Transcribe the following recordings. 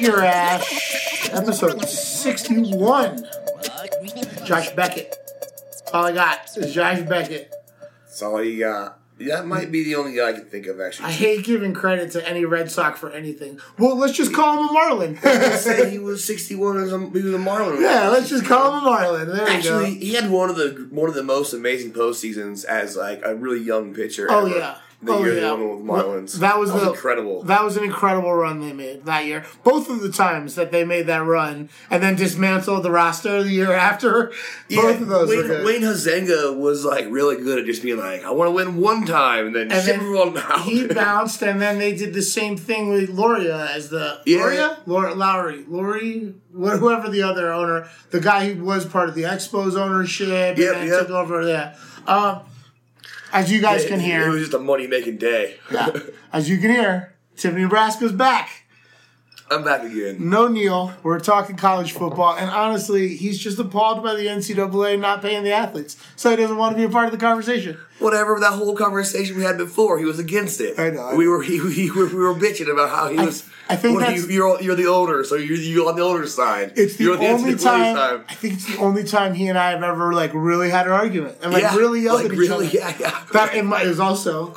Your Ass, episode 61. Josh Beckett. All I got is Josh Beckett. That's all you got. That might be the only guy I can think of actually. I hate giving credit to any Red Sox for anything. Well, let's just call him a Marlin. Said he was 61 as a, he was a Marlin. yeah, let's just call him a Marlin. There Actually, you go. he had one of the one of the most amazing postseasons as like a really young pitcher. Oh, ever. yeah. The Oh, year yeah. they won with Marlins. That was, the, incredible. That was an incredible run they made that year. Both of the times that they made that run and then dismantled the roster the year after. both of those Wayne. Wayne Huizenga was like really good at just being like, I want to win one time and then and ship then everyone out. he bounced, and then they did the same thing with Loria as the Yeah. Loria, Lor- Lowry, Lowry, wh- whoever the other owner, the guy who was part of the Expos ownership, Yep, and yep. took over there. Um, as you guys can hear, It was just a money making day. yeah, as you can hear, Tiffany Nebraska's back. I'm back again. No Neil, we're talking college football, and honestly, he's just appalled by the NCAA not paying the athletes, so he doesn't want to be a part of the conversation. Whatever that whole conversation we had before, he was against it. I know, I we were he, we were we were bitching about how he was. I think well, that's- you, you're you're the owner, so you're you're on the owner's side. It's the on only time, side. I think it's the only time he and I have ever like really had an argument and like Yeah, really yelled like at each really, other. yeah, yeah. That in my, is also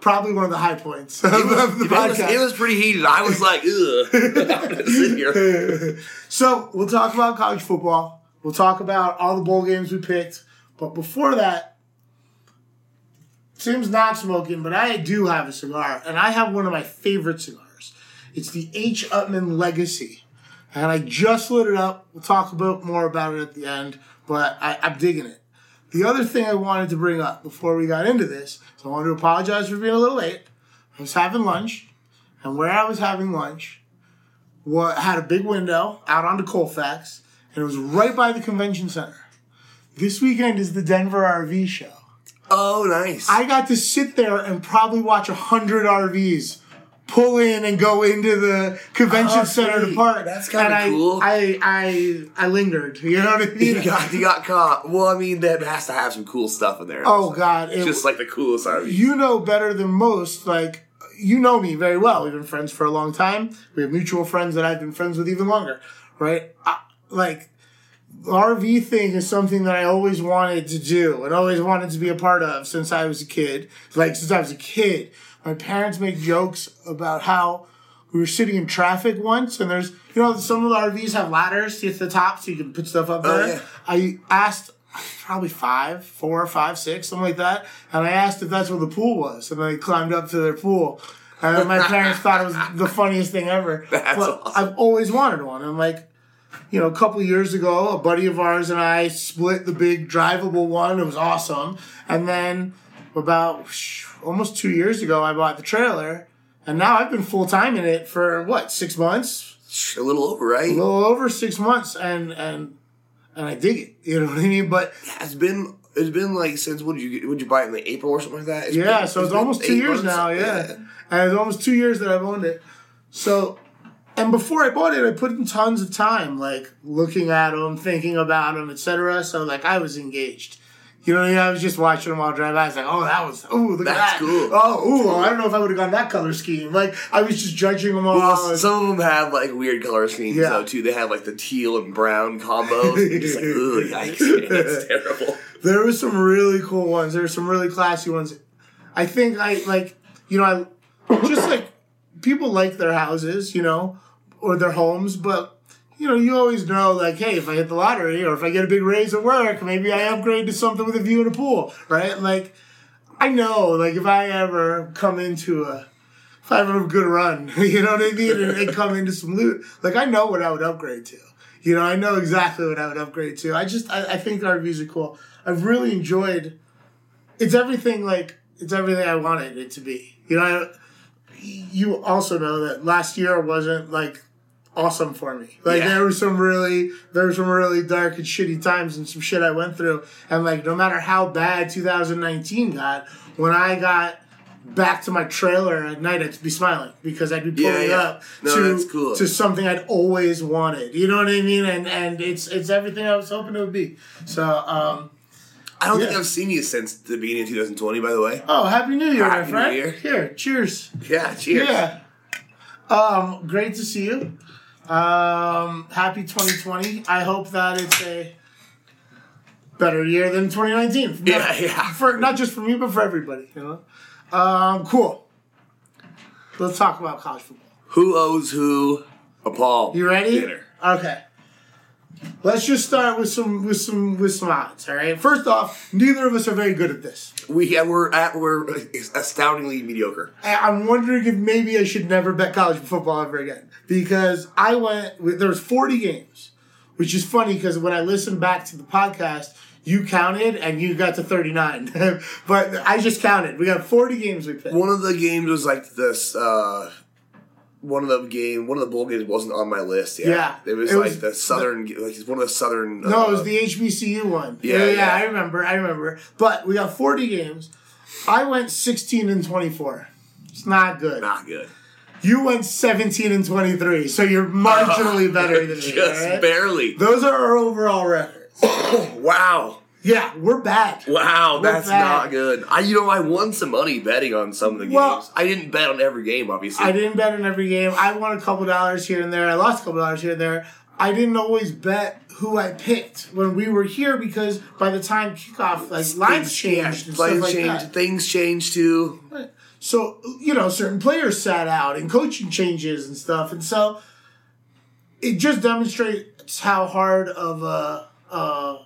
probably one of the high points It was, it, was, it was pretty heated. I was like, ugh. Sit here. so we'll talk about college football. We'll talk about all the bowl games we picked. But before that, Tim's not smoking, but I do have a cigar, and I have one of my favorite cigars. It's the H. Upmann Legacy. And I just lit it up. We'll talk about more about it at the end, but I, I'm digging it. The other thing I wanted to bring up before we got into this, so I wanted to apologize for being a little late. I was having lunch, and where I was having lunch, what had a big window out onto Colfax, and it was right by the convention center. This weekend is the Denver RV show. Oh, nice. I got to sit there and probably watch a hundred RVs pull in and go into the convention Oh, center to park. That's kinda I- cool. I, I I lingered. You know what I mean? you got you got caught. Well, I mean, that has to have some cool stuff in there. oh God! It, just like the coolest RV. you know better than most. Like you know me very well. We've been friends for a long time. We have mutual friends that I've been friends with even longer. Right? I, like the RV thing is something that I always wanted to do and always wanted to be a part of since I was a kid. Like since I was a kid, my parents make jokes about how we were sitting in traffic once and there's you know some of the RVs have ladders to the top so you can put stuff up Oh, there. yeah. I asked probably five, four, five, six, something like that. And I asked if that's where the pool was, and they climbed up to their pool. And my parents thought it was the funniest thing ever. That's but awesome. I've always wanted one. I'm like, you know, a couple years ago, a buddy of ours and I split the big drivable one. It was awesome. And then about almost two years ago, I bought the trailer. And now I've been full time in it for what, six months? a little over, right? A little over six months. And, and, and I dig it. You know what I mean? But yeah, It's been it's been like since what did you? Would you buy it in like April or something like that? It's Yeah, been- so it's been almost two years months. now. Yeah. and it's almost two years that I've owned it. So, and before I bought it, I put in tons of time, like looking at them, thinking about them, etc. So, like, I was engaged. You know, what I, mean? I was just watching them all drive by. I was like, "Oh, that was oh, look That's at that! cool. Oh, ooh, I don't know if I would have gone that color scheme. Like, I was just judging them all. Well, some of them have like weird color schemes Yeah. though too. They have like the teal and brown combos. and just like, ugh, yikes, man, that's terrible. There were some really cool ones. There were some really classy ones. I think I like, you know, I just like people like their houses, you know, or their homes, but you know, you always know like, hey, if I hit the lottery or if I get a big raise at work, maybe I upgrade to something with a view and a pool, right? Like, I know, like, if I ever come into a, if having a good run. You know what I mean? And, and come into some loot. Like I know what I would upgrade to. You know, I know exactly what I would upgrade to. I just I, I think RVs are cool. I've really enjoyed. It's everything like it's everything I wanted it to be. You know, I, you also know that last year wasn't like awesome for me. Like Yeah. there was some really there were some really dark and shitty times and some shit I went through. And like no matter how bad 2019 got, when I got back to my trailer at night, I'd be smiling because I'd be Yeah, pulling yeah. up No, to cool. to something I'd always wanted. You know what I mean? And and it's it's everything I was hoping it would be. So um I don't think I've seen you since the beginning of 2020. By the way. oh happy new year, Happy my New friend. Year. Here, cheers. Yeah. Cheers. Yeah. Um, great to see you. Um, happy 2020. I hope that it's a better year than 2019. Yeah, Not- yeah. For not just for me, but for everybody. You know. Um, cool. Let's talk about college football. Who owes who? A Paul. You ready? Dinner. Okay. Let's just start with some with some with some odds. All right. First off, neither of us are very good at this. We yeah, we're at we're astoundingly mediocre. I- I'm wondering if maybe I should never bet college football ever again because I went. with- There was 40 games, which is funny because when I listened back to the podcast, you counted and you got to 39, but I just counted. We got 40 games we picked. One of the games was like this. uh one of the game, one of the bowl games wasn't on my list. Yeah, Yeah. it was It like was- the southern, like it's one of the southern. No, it was uh, the HBCU one. Yeah, Yeah, yeah, yeah. I remember. I remember. But we got 40 games. I went 16 and 24. It's not good. not good. You went 17 and 23, so you're marginally better than me. Just right? barely. Those are our overall records. Wow, Yeah, we're bad. wow, We're that's bad. not good. I, you know, I won some money betting on some of the games. Well- I didn't bet on every game, obviously. I didn't bet on every game. I won a couple dollars here and there. I lost a couple dollars here and there. I didn't always bet who I picked when we were here because by the time kickoff, like lines changed and stuff Players like changed. that. Things changed too. So you know, certain players sat out and coaching changes and stuff, and so it just demonstrates how hard of a. Uh,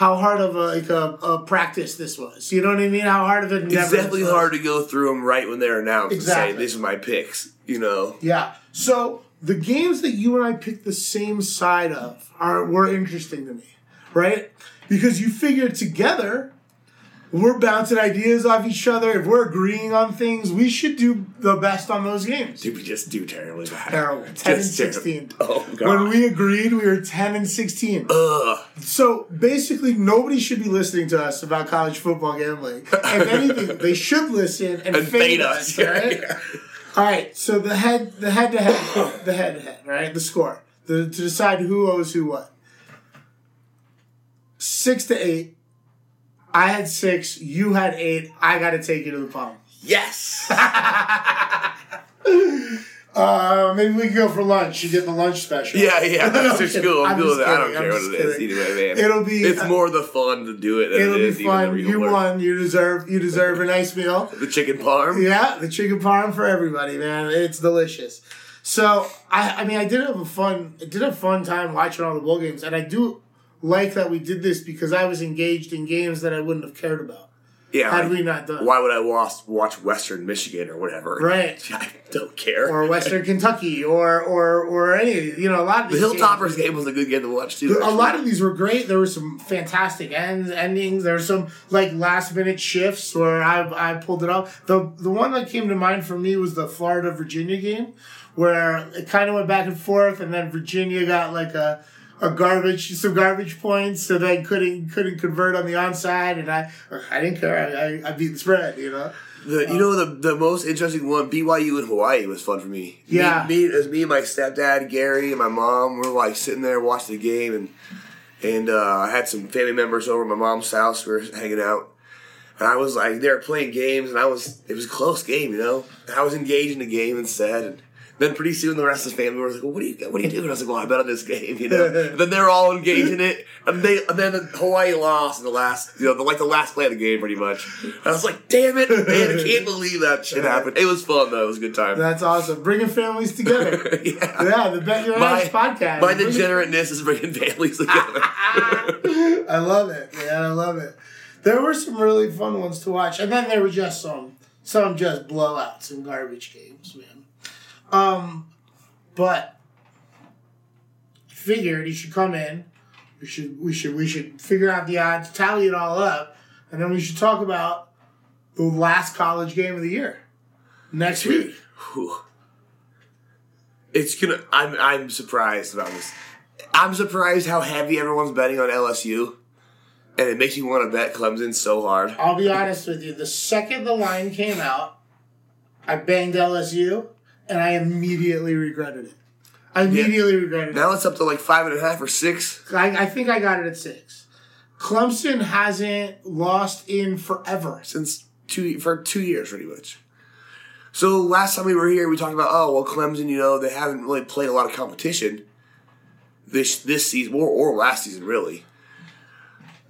how hard of a like a, a practice this was. You know what I mean? How hard of it. It's definitely hard to go through them right when they're announced Exactly. and say, "These are my picks." You know, Yeah. So the games that you and I picked the same side of are were interesting to me, right? Because you figure together, we're bouncing ideas off each other. If we're agreeing on things, we should do the best on those games. did we just do terribly bad? Terrible. Ten and Just terrible. sixteen. Oh god. When we agreed, we were ten and sixteen. Ugh. So basically, nobody should be listening to us about college football gambling. If anything, they should listen and, And fade, fade us. us. right? Yeah. All right. So the head, the head to head, the head to head. Right. The score the, to decide who owes who what. Six to eight. I had six. You had eight. I got to take you to the palm. Yes. Uh, maybe we can go for lunch. You get the lunch special. Yeah, yeah, that's kidding. cool. I'm, I'm cool just with it. I don't care I'm what just it is. kidding. Either way, man. It'll be- It's more the fun to do it than It'll it be is the fun. You won. You deserve. You deserve a nice meal. The chicken parm. Yeah, the chicken parm for everybody, man. It's delicious. So I, I mean, I did have a fun, I did a fun time watching all the bowl games, and I do like that we did this because I was engaged in games that I wouldn't have cared about Yeah. had like, we not done. why would I watch, watch Western Michigan or whatever? Right. I don't care. Or Western Kentucky, or or or any, you know, a lot of the Hilltoppers games- game was a good game to watch too. A lot of these were great. There were some fantastic ends, endings. There were some like last minute shifts where I I pulled it off. The the one that came to mind for me was the Florida Virginia game, where it kind of went back and forth, and then Virginia got like a a garbage some garbage points, so they couldn't couldn't convert on the onside, and I I didn't care. I I, I beat the spread, you know. The, you know the the most interesting one, BYU in Hawaii was fun for me. Yeah. me, me it was me and my stepdad Gary and my mom were like sitting there watching the game and and uh, I had some family members over at my mom's house. We were hanging out, and I was like they were playing games and I was it was a close game, you know. And I was engaged in the game instead. And then pretty soon the rest of the family was like, "What do you what do you do?" And I was like, "Well, I bet on this game," you know. then they're all engaged in it, and they and then Hawaii lost in the last you know the, like the last play of the game pretty much. And I was like, "Damn it, man! I can't believe that shit happened." It was fun though. It was a good time. That's awesome. Bringing families together. yeah. yeah, the Bet Your Ass podcast. my degenerateness is bringing families together. I love it, man. I love it. There were some really fun ones to watch, and then there were just some some just blowouts and garbage games, man. Um, but figured he should come in. We should we should we should figure out the odds, tally it all up, and then we should talk about the last college game of the year next week. It's gonna. I'm. I'm surprised about this. I'm surprised how heavy everyone's betting on LSU, and it makes me want to bet Clemson so hard. I'll be honest with you. The second the line came out, I banged LSU, and I immediately regretted it. I immediately regretted it. Now it's up to like five and a half or six. I, I think I got it at six. Clemson hasn't lost in forever. since two for two years, pretty much. So last time we were here, we talked about oh well, Clemson. You know they haven't really played a lot of competition this this season or, or last season really,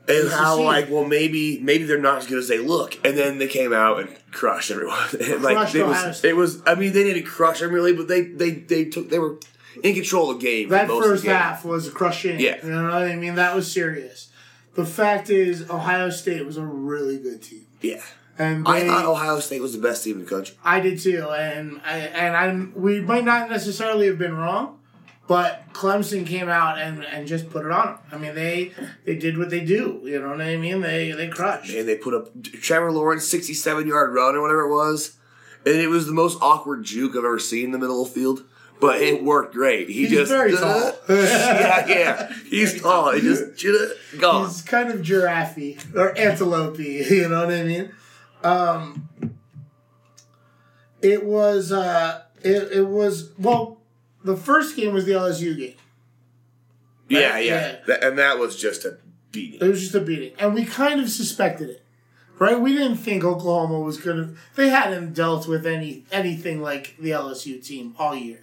and This how like well maybe maybe they're not as good as they look, and then they came out and crushed everyone. And, like Crushed it was it was I mean they didn't crush them really, but they they they took they were in control of the game. That most of the first game. half was crushing. Yeah. You know what I mean? That was serious. The fact is, Ohio State was a really good team. yeah. And I thought Ohio State was the best team in the country. I did too, and I, and I'm we might not necessarily have been wrong, but Clemson came out and, and just put it on them. I mean, they they did what they do. You know what I mean? They they crushed. and they put up Trevor Lawrence 67 yard run or whatever it was, and it was the most awkward juke I've ever seen in the middle of the field. But it worked great. He He's just very tall. yeah, yeah. He's tall. He just gone. He's kind of giraffe or antelope You know what I mean? Um, it was uh, it it was well. The first game was the LSU game. Yeah, yeah. Yeah. That- and that was just a beating. It was just a beating, and we kind of suspected it, right? We didn't think Oklahoma was gonna. They hadn't dealt with any anything like the LSU team all year.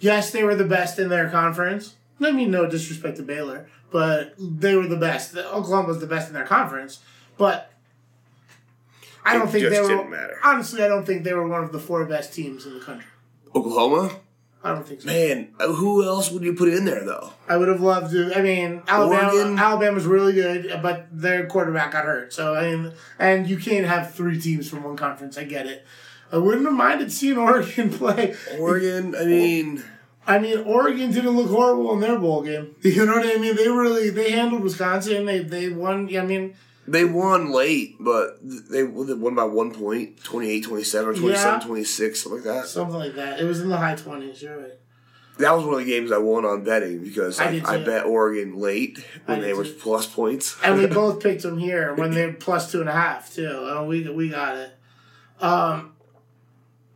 Yes, they were the best in their conference. I mean, no disrespect to Baylor, but they were the best. Oklahoma was the best in their conference, but I don't It think they were. didn't matter. Honestly, I don't think they were one of the four best teams in the country. Oklahoma? I don't think so. Man, uh, who else would you put in there, though? I would have loved to. I mean, Alabama. Oregon? Alabama's really good, but their quarterback got hurt. So I mean, and you can't have three teams from one conference. I get it. I wouldn't have minded seeing Oregon play. Oregon, I mean, I mean, Oregon didn't look horrible in their bowl game. You know what I mean? They really they handled Wisconsin. They they won. I mean, they won late, but they they won by one point 28 27, 27 26, something like that. something like that. It was in the high twenties. You're right. That was one of the games I won on betting because I I, I, bet Oregon late when they were plus points. and we both picked them here when they were plus two and a half too. Uh, we we got it. Um,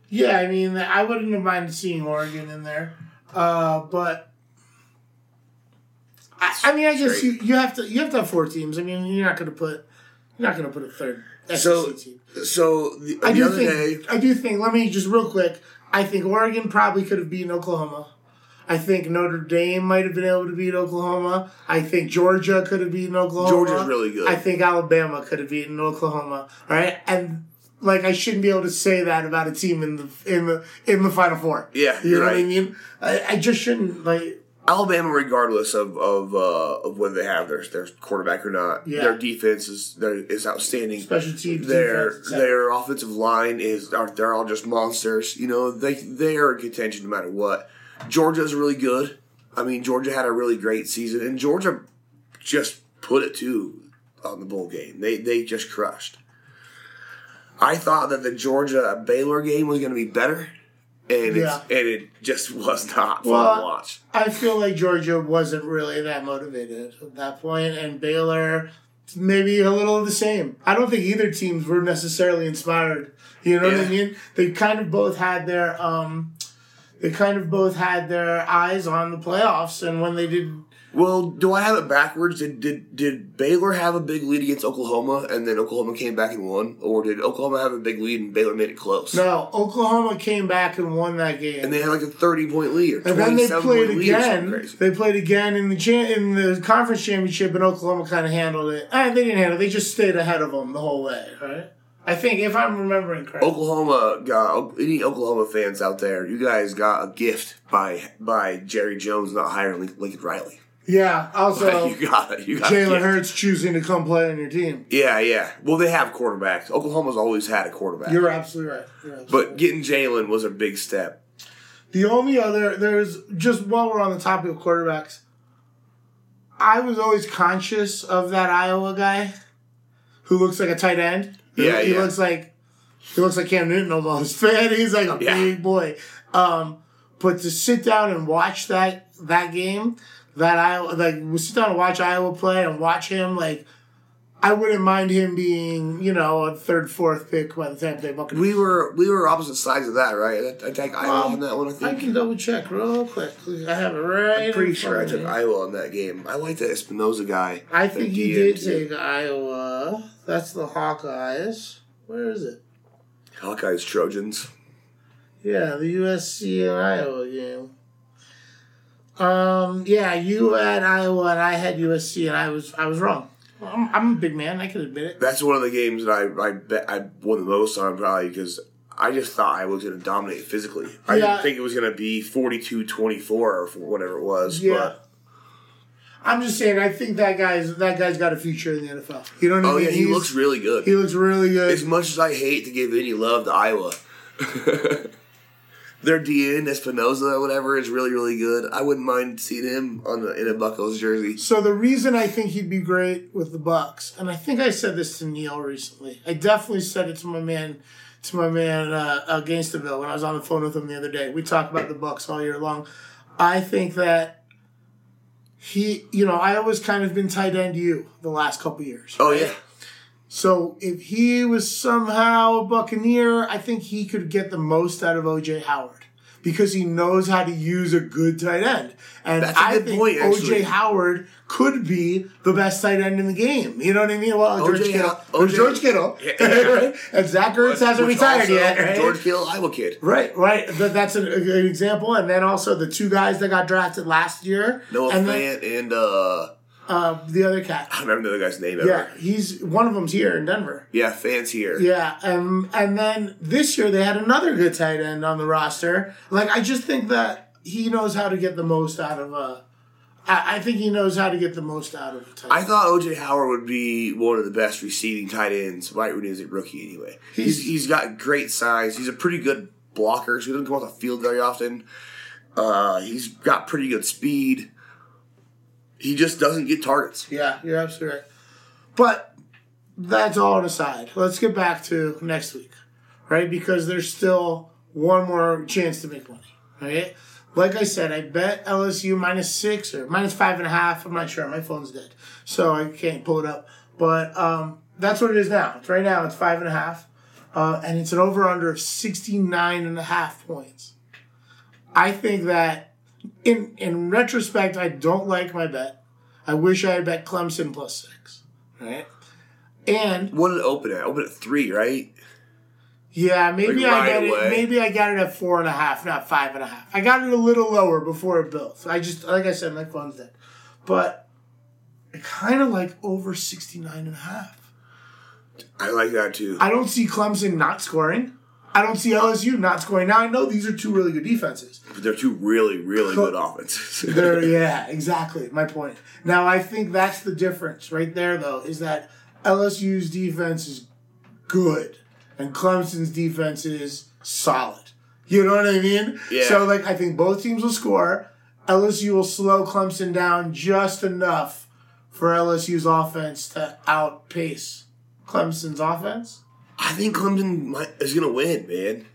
yeah, I mean, I wouldn't have minded seeing Oregon in there, uh, but I, I mean, I guess you, you have to you have to have four teams. I mean, you're not going to put you're not going to put a third SEC So- team. so the, I the do other think day, I do think. Let me just real quick. I think Oregon probably could have beaten Oklahoma. I think Notre Dame might have been able to beat Oklahoma. I think Georgia could have beaten Oklahoma. Georgia's really good. I think Alabama could have beaten Oklahoma. All right, and like I shouldn't be able to say that about a team in the in the in the Final Four. Yeah, you you're know what I mean. I, I just shouldn't like. Alabama, regardless of of uh, of whether they have their their quarterback or not, Yeah. their defense is their, is outstanding. Special teams, Their defense, cetera. their offensive line is are they're all just monsters. You know they they are in contention no matter what. Georgia's really good. I mean Georgia had a really great season, and Georgia just put it to on the bowl game. They they just crushed. I thought that the Georgia Baylor game was going to be better, and Yeah. it's, and it just was not fun Well, to watch. I feel like Georgia wasn't really that motivated at that point, and Baylor maybe a little of the same. I don't think either teams were necessarily inspired. You know what I mean? They kind of both had their um, they kind of both had their eyes on the playoffs, and when they did, Well, do I have it backwards? Did, did did Baylor have a big lead against Oklahoma, and then Oklahoma came back and won, or did Oklahoma have a big lead and Baylor made it close? no, Oklahoma came back and won that game. And they had like a thirty point lead, or And then they played point lead or something again. They played again in the cha- in the conference championship, and Oklahoma kind of handled it. Eh, they didn't handle it. They just stayed ahead of them the whole way. Right? I think if I'm remembering correctly. Oklahoma got any Oklahoma fans out there. You guys got a gift by by Jerry Jones not hiring Lincoln Riley. Yeah. Also, you got you got Jalen Hurts choosing to come play on your team. Yeah, yeah. Well, they have quarterbacks. Oklahoma's always had a quarterback. You're absolutely right. You're absolutely but getting Jalen was a big step. The only other there's just while we're on the topic of quarterbacks, I was always conscious of that Iowa guy who looks like a tight end. He- Yeah, he yeah. looks like he looks like Cam Newton almost. Man, he's like a Yeah. big boy. Um, but to sit down and watch that that game, that Iowa like we sit down and watch Iowa play and watch him like. I wouldn't mind him being, you know, a third, fourth pick by the Tampa Bay Buccaneers. We were we were opposite sides of that, right? I, I take Iowa Um, on that one. I I think. can double check real quick. I have it right. I'm pretty in sure I took me. Iowa on that game. I like that Epenesa guy. I think you did too. take Iowa. That's the Hawkeyes. Where is it? Hawkeyes Trojans. Yeah, the USC and Iowa game. Um, yeah, you had Iowa and I had USC, and I was I was wrong. I'm, I'm a big man. I can admit it. That's one of the games that I I bet I won the most on probably because I just thought I was going to dominate physically. I Yeah. didn't think it was going to be 42-24 or whatever it was. Yeah. But, I'm just saying. I think that guy's that guy's got a future in the NFL. You know what I oh yeah, he He's- looks really good. He looks really good. As much as I hate to give any love to Iowa, their DN Epenesa or whatever is really really good. I wouldn't mind seeing him on the, in a Buckles jersey. So the reason I think he'd be great with the Bucks, and I think I said this to Neil recently. I definitely said it to my man, to my man uh, uh, when I was on the phone with him the other day. We talk about the Bucks all year long. I think that he, you know, I always kind of been tight end you the last couple years. Oh yeah, So if he was somehow a Buccaneer, I think he could get the most out of OJ Howard because he knows how to use a good tight end. And That's I good think point. OJ Howard could be the best tight end in the game. You know what I mean? Well, George OJ Kittle, OJ or George Kittle, Yeah. right? And Zach Ertz hasn't Which retired also, yet, right? George Kittle, Iowa kid. Right, right. That's an, an example. And then also the two guys that got drafted last year, Noah and Fant and uh, uh, the other cat. I don't remember the other guy's name ever. Yeah, he's one of them's here in Denver. Yeah, Fant's here. Yeah, um, and then this year they had another good tight end on the roster. Like I just think that he knows how to get the most out of. Uh, I, I think he knows how to get the most out of tight. I thought OJ Howard would be one of the best receiving tight ends right when he was a rookie. Anyway, he's He's- he's got great size. He's a pretty good blocker. So he doesn't come off the field very often. Uh, he's got pretty good speed. He just doesn't get targets. Yeah, you're absolutely right. But that's all aside. Let's get back to next week, right? Because there's still one more chance to make money, right? Like I said, I bet LSU minus six or minus five and a half. I'm not sure. My phone's dead, so I can't pull it up. But um, that's what it is now. It's right now. It's five and a half, uh, and it's an over under of 69 and a half points. I think that in in retrospect, I don't like my bet. I wish I had bet Clemson plus six, right? And What did it open at? Open at three, right? yeah, maybe Like I got away? it. Maybe I got it at four and a half, not five and a half. I got it a little lower before it built. I just, like I said, my phone's dead. But I kind of like over 69 and a half. I like that too. I don't see Clemson not scoring. I don't see LSU not scoring. Now I know these are two really good defenses. But they're two really, really good offenses. They're, yeah, exactly. My point. Now I think that's the difference right there, though, is that LSU's defense is good and Clemson's defense is solid. You know what I mean? Yeah. So like, I think both teams will score. LSU will slow Clemson down just enough for LSU's offense to outpace Clemson's offense. I think Clemson might, is going to win, man.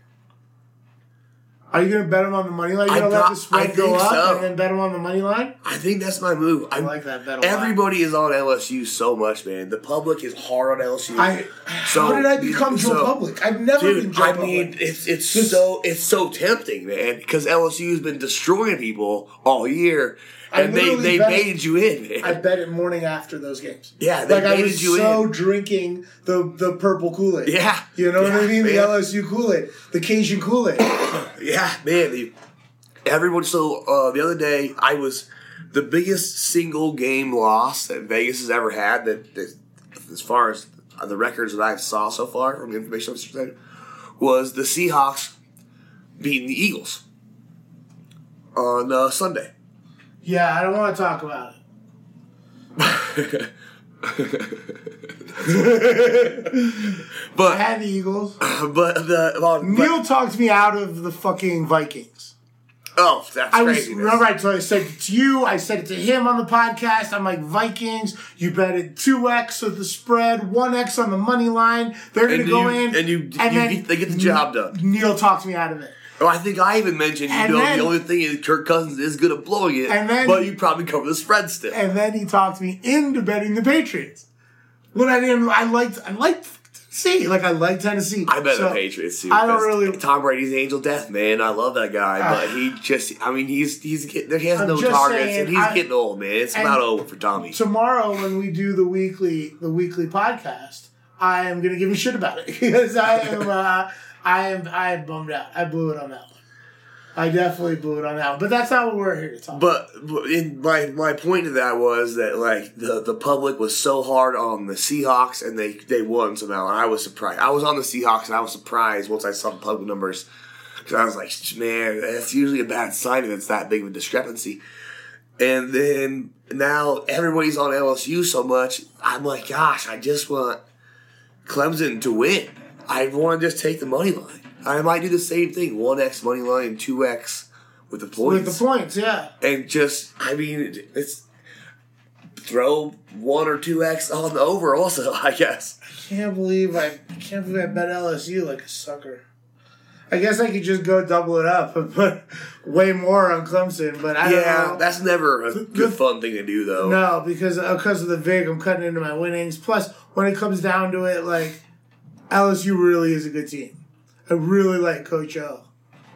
Are you going to bet them on the money line? You're going to let the spread go up so. and then bet them on the money line? I think that's my move. I I'm, like that bet. Everybody is on LSU so much, man. The public is hard on LSU. I So- how did I become Joe so- Public? I've never been Dude, Joe I Public. mean, it's it's so it's so tempting, man, because LSU's been destroying people all year, and they they baited you in, man. I bet it morning after those games. Yeah, they made you in. like I was you so in. drinking the the purple Kool Aid. Yeah. you know what I Yeah, mean. The. LSU Kool Aid, the Cajun Kool Aid. yeah, man. The, everyone. So uh, the other day, I was the biggest single game loss that Vegas has ever had. That, that as far as the records that I saw so far from the information officer said, was the Seahawks beating the Eagles on uh, Sunday. yeah, I don't want to talk about it. I but had the Eagles. but the well, but- Neil talked me out of the fucking Vikings. oh that's I was remember I told I said it to you. I said it to him on the podcast. I'm like Vikings. You betted two x of the spread, one x on the money line. They're gonna And go you- in, and you- you get- they get the job done. Neil talked me out of it. Oh, I think I even mentioned, you And know, then- the only thing is Kirk Cousins is good at blowing it, And then- but you probably cover the spread still. And then he talked me into betting the Patriots. When I didn't, I liked, I liked Tennessee. Like I like Tennessee. I bet So, the Patriots too. I don't really. Tom Brady's angel death, man. I love that guy, but he just, I mean, he's he's get- he has I'm no targets, saying, and he's I- getting old, man. It's about over for Tommy. tomorrow when we do the weekly the weekly podcast, I am gonna give you shit about it because I am uh, I am I am bummed out. I blew it on that. I definitely blew it on that one. But that's not what we're here to talk. about. But but in my my point to that was that like the the public was so hard on the Seahawks and they they won somehow and I was surprised. I was on the Seahawks and I was surprised once I saw the public numbers because I was like, man, that's usually a bad sign if it's that big of a discrepancy. And then now everybody's on LSU so much. I'm like, gosh, I just want Clemson to win. I want to just take the money line. I might do the same thing: one x money line, two x with the points with the points, yeah. and just I mean it's throw one or two X on the over also, I guess. I can't believe I can't believe I bet LSU like a sucker. I guess I could just go double it up and put way more on Clemson, but I don't Yeah, know. that's never a good fun thing to do though. No, because uh, because of the vig, I'm cutting into my winnings. Plus, when it comes down to it, like LSU really is a good team. I really like Coach O.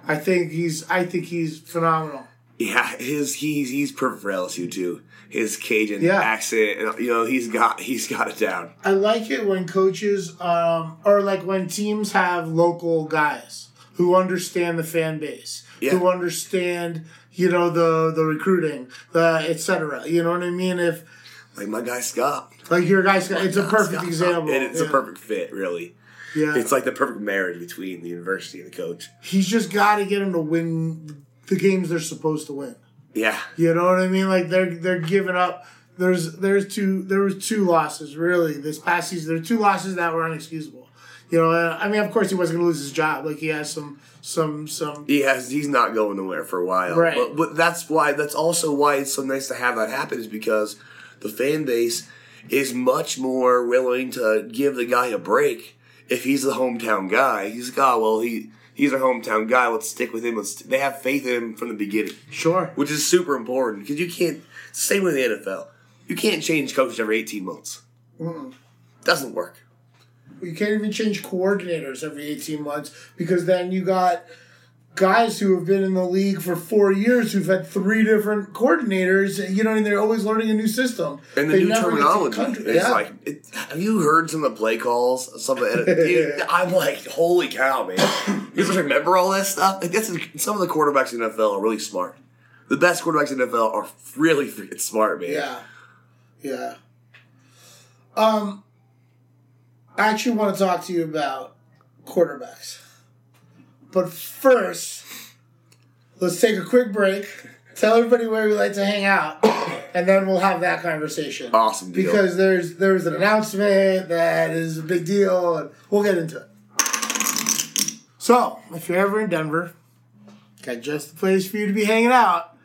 I think he's I think he's phenomenal. Yeah, his he's he's perfect for LSU too. His Cajun Yeah. accent, you know, he's got he's got it down. I like it when coaches um or like when teams have local guys who understand the fan base, Yeah. who understand you know the the recruiting, the etc. You know what I mean? If Like my guy Scott. like your guys, it's a perfect Scott. example. And it's yeah. a perfect fit, really. Yeah, It's like the perfect marriage between the university and the coach. he's just got to get them to win the games they're supposed to win. Yeah. You know what I mean? Like they're they're giving up. There's there's two there was two losses really this past season. There were two losses that were unexcusable. You know, I mean, of course he wasn't going to lose his job. Like he has some some some. He has he's not going nowhere for a while. Right. But, but that's why that's also why it's so nice to have that happen is because the fan base is much more willing to give the guy a break if he's the hometown guy. He's like, oh well he he's our hometown guy, let's stick with him. Let's they have faith in him from the beginning. Sure. Which is super important because you can't same with the NFL. You can't change coaches every eighteen months. Mm-hmm. Doesn't work. You can't even change coordinators every 18 months because then you got guys who have been in the league for four years who've had three different coordinators. You know, and they're always learning a new system. And the They new never get to the terminology. It's Yeah. like, it, have you heard some of the play calls? Some of the, dude, I'm like, holy cow, man! You just remember all that stuff? Like, that's some of the quarterbacks in the NFL are really smart. The best quarterbacks in the NFL are really freaking smart, man. Yeah. Yeah. Um, I actually want to talk to you about quarterbacks. But first, let's take a quick break. Tell everybody where we like to hang out, and then we'll have that conversation. Awesome deal. Because there's there's an announcement that is a big deal, and we'll get into it. So, if you're ever in Denver, got just the place for you to be hanging out,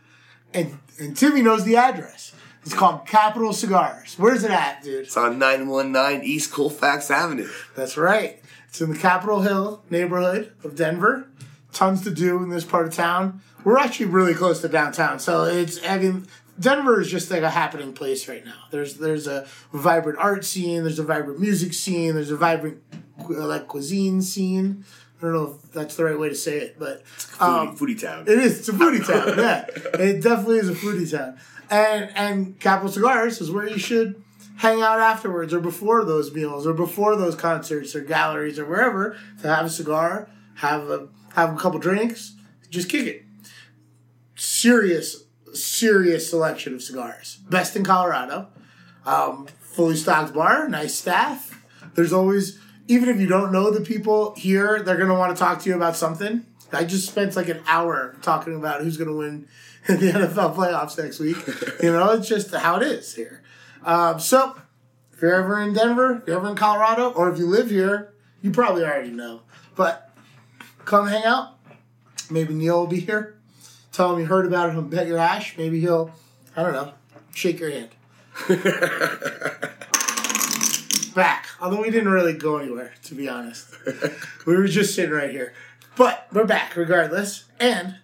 and and Timmy knows the address. It's called Capital Cigars. Where's it at, dude? It's on 919 East Colfax Avenue. That's right. It's in the Capitol Hill neighborhood of Denver. Tons to do in this part of town. We're actually really close to downtown, so it's I mean Denver is just like a happening place right now. There's there's a vibrant art scene. There's a vibrant music scene. There's a vibrant uh, like cuisine scene. I don't know if that's the right way to say it, but um, Foodie, foodie town. it is. It's a foodie town. Yeah, it definitely is a foodie town. And and Capital Cigars is where you should hang out afterwards, or before those meals, or before those concerts, or galleries, or wherever to have a cigar, have a have a couple drinks, just kick it. Serious, serious selection of cigars. Best in Colorado. Um, fully stocked bar, nice staff. There's always, even if you don't know the people here, they're gonna want to talk to you about something. I just spent like an hour talking about who's gonna win the NFL playoffs next week. you know, it's just how it is here. Um, so, if you're ever in Denver, if you're ever in Colorado, or if you live here, you probably already know. But come hang out. Maybe Neil will be here. Tell him you heard about it on Bet Your Ass. Maybe he'll, I don't know, shake your hand. Back. Although we didn't really go anywhere, to be honest. we were just sitting right here. But we're back regardless. And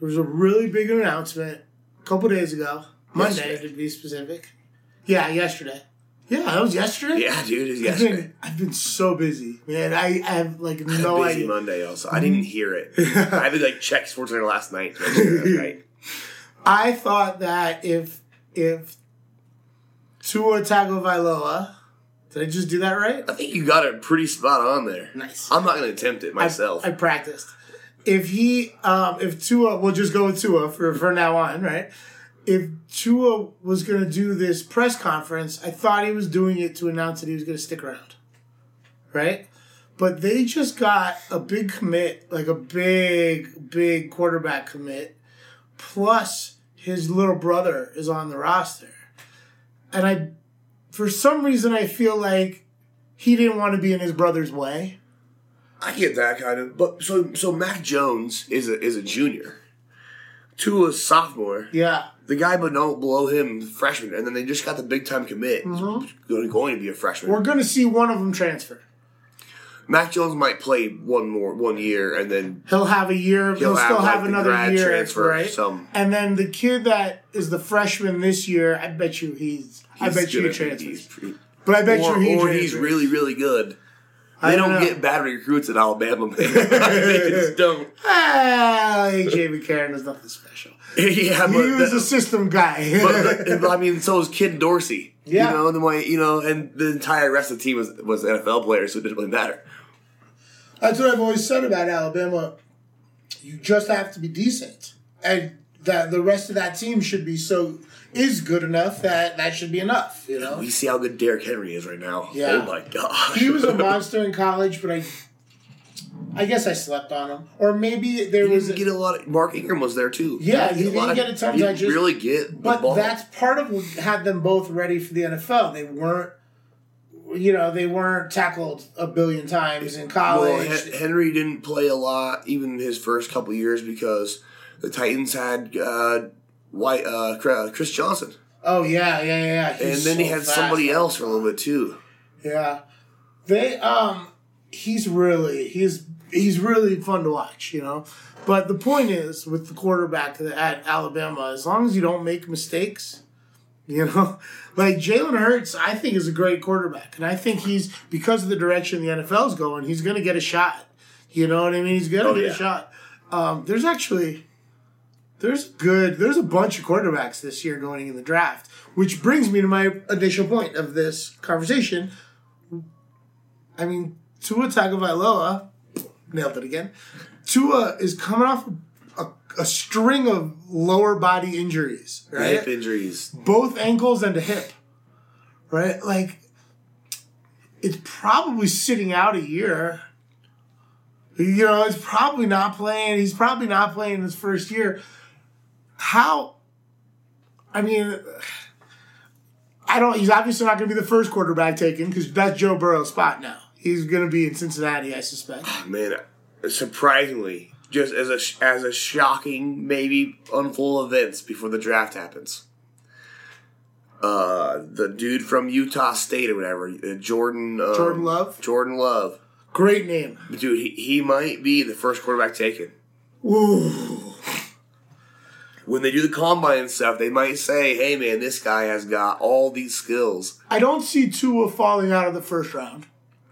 there was a really big announcement a couple days ago. Monday, Yesterday. to be specific. Yeah, yesterday. Yeah, that was yesterday. Yeah, dude, it's I've yesterday. been, I've been so busy, man. I, I have like no Busy idea. Monday also. I didn't hear it. I had to like check SportsCenter last night. to make sure it was right. I thought that if if Tua Tagovailoa, did I just do that right? I think you got it pretty spot on there. Nice. I'm not going to attempt it myself. I, I practiced. If he, um, if Tua, we'll just go with Tua for for now on, right? If Tua was going to do this press conference, I thought he was doing it to announce that he was going to stick around, right? But they just got a big commit, like a big, big quarterback commit, plus his little brother is on the roster, and I, for some reason, I feel like he didn't want to be in his brother's way. I get that kind of, but so so Mac Jones is a is a junior. Tua's sophomore. Yeah. The guy but no below him freshman, and then they just got the big time commit. He's mm-hmm. Going, to be a freshman. We're going to see one of them transfer. Mac Jones might play one more one year, and then He'll have a year. He'll, He'll still have, have, like, the another year, transfer, right? some- And then the kid that is the freshman this year, I bet you he's. I bet you he transfers. he's But I bet or, you he or transfers. he's really really good. I They don't don't, get bad recruits at Alabama, man. they just don't. Ah, AJ McCarron is nothing special. yeah, He was the- a system guy. but, but, I mean, so was Ken Dorsey. Yeah. you know the way you know, and the entire rest of the team was was NFL players, so it didn't really matter. That's what I've always said about Alabama. You just have to be decent, and that the rest of that team should be so is good enough that that should be enough. You know, We see how good Derrick Henry is right now. Yeah. Oh my god, he was a monster in college, but I, I guess I slept on him, or maybe there He was. didn't get a lot. Of, Mark Ingram was there too. Yeah, he a lot didn't of- get a ton he didn't touches, Really get but ball. that's part of what had them both ready for the NFL. They weren't, you know, they weren't tackled a billion times in well, college. Hen- Henry didn't play a lot even his first couple years because the Titans had uh, White uh, Chris Johnson, oh yeah, yeah, yeah. yeah. and He's then he had fast. somebody else for a little bit too. Yeah, they um, he's really he's he's really fun to watch, you know. But the point is, with the quarterback at Alabama, as long as you don't make mistakes, you know, like Jalen Hurts, I think is a great quarterback, and I think he's because of the direction the NFL's going, he's going to get a shot. You know what I mean? He's going to Oh, get yeah. a shot. Um, there's actually there's good there's a bunch of quarterbacks this year going in the draft, which brings me to my initial point of this conversation. I mean, Tua Tagovailoa nailed it again. Tua is coming off a, a string of lower body injuries, right? Hip injuries. Both ankles and a hip, right? Like, it's probably sitting out a year. You know, it's probably not playing. He's probably not playing his first year. How? I mean, I don't. He's obviously not going to be the first quarterback taken because that's Joe Burrow's spot now. He's going to be in Cincinnati, I suspect. Man, surprisingly, just as a as a shocking maybe unfold events before the draft happens. Uh, the dude from Utah State or whatever, uh, Jordan. Um, Jordan Love? Jordan Love, Great name. dude. He, he might be the first quarterback taken. Ooh. When they do the combine and stuff, they might say, "Hey, man, this guy has got all these skills." I don't see Tua falling out of the first round.